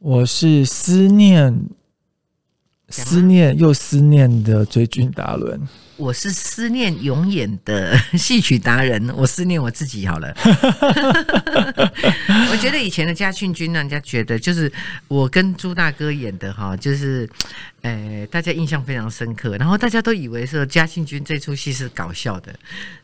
我是思念、思念又思念的追军达伦。我是思念永远的戏曲达人，我思念我自己好了。我觉得以前的嘉庆君让人家觉得就是我跟朱大哥演的哈，就是呃大家印象非常深刻，然后大家都以为说嘉庆君这出戏是搞笑的，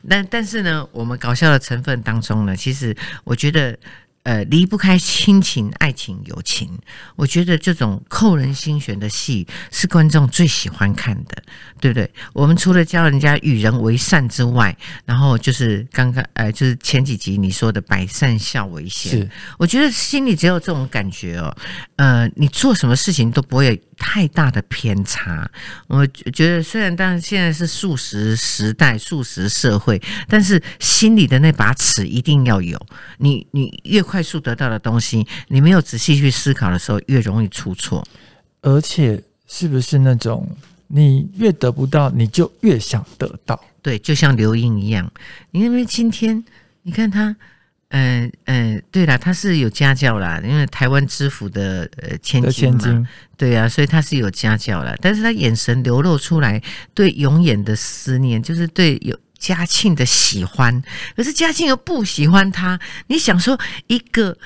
但但是呢，我们搞笑的成分当中呢，其实我觉得。呃，离不开亲情、爱情、友情。我觉得这种扣人心弦的戏是观众最喜欢看的，对不对？我们除了教人家与人为善之外，然后就是刚刚呃，就是前几集你说的百善孝为先。我觉得心里只有这种感觉哦。呃，你做什么事情都不会。太大的偏差，我觉得虽然当然现在是素食时代、素食社会，但是心里的那把尺一定要有。你你越快速得到的东西，你没有仔细去思考的时候，越容易出错。而且是不是那种你越得不到，你就越想得到？对，就像刘英一样，因为今天你看他。嗯嗯，对了，他是有家教啦，因为台湾知府的呃千金嘛，对啊，所以他是有家教啦。但是他眼神流露出来对永远的思念，就是对有嘉庆的喜欢。可是嘉庆又不喜欢他。你想说，一个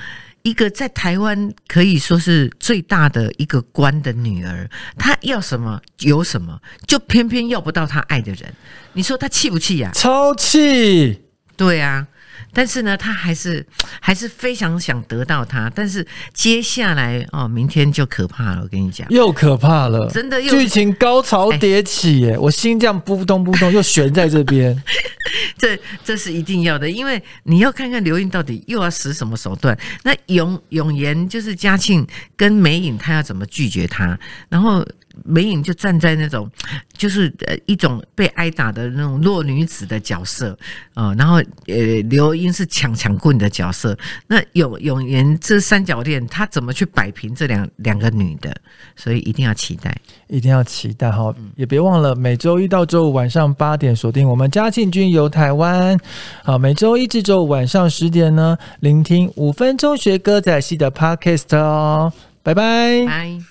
一个在台湾可以说是最大的一个官的女儿，她要什么有什么，就偏偏要不到她爱的人。你说她气不气呀？超气！对啊。但是呢，他还是 还是非常想得到他。但是接下来哦，明天就可怕了。我跟你讲，又可怕了，真的又，剧情高潮迭起耶！我心这样扑通扑通，又悬在这边。这这是一定要的，因为你要看看刘英到底又要使什么手段。那永永言就是嘉庆跟梅影，他要怎么拒绝他？然后。梅影就站在那种，就是呃一种被挨打的那种弱女子的角色啊，然后呃刘英是抢抢棍的角色，那永永言这三角恋他怎么去摆平这两两个女的？所以一定要期待，一定要期待哈！也别忘了每周一到周五晚上八点锁定我们嘉庆君游台湾，好，每周一至周五晚上十点呢，聆听五分钟学歌仔戏的 Podcast 哦，拜拜。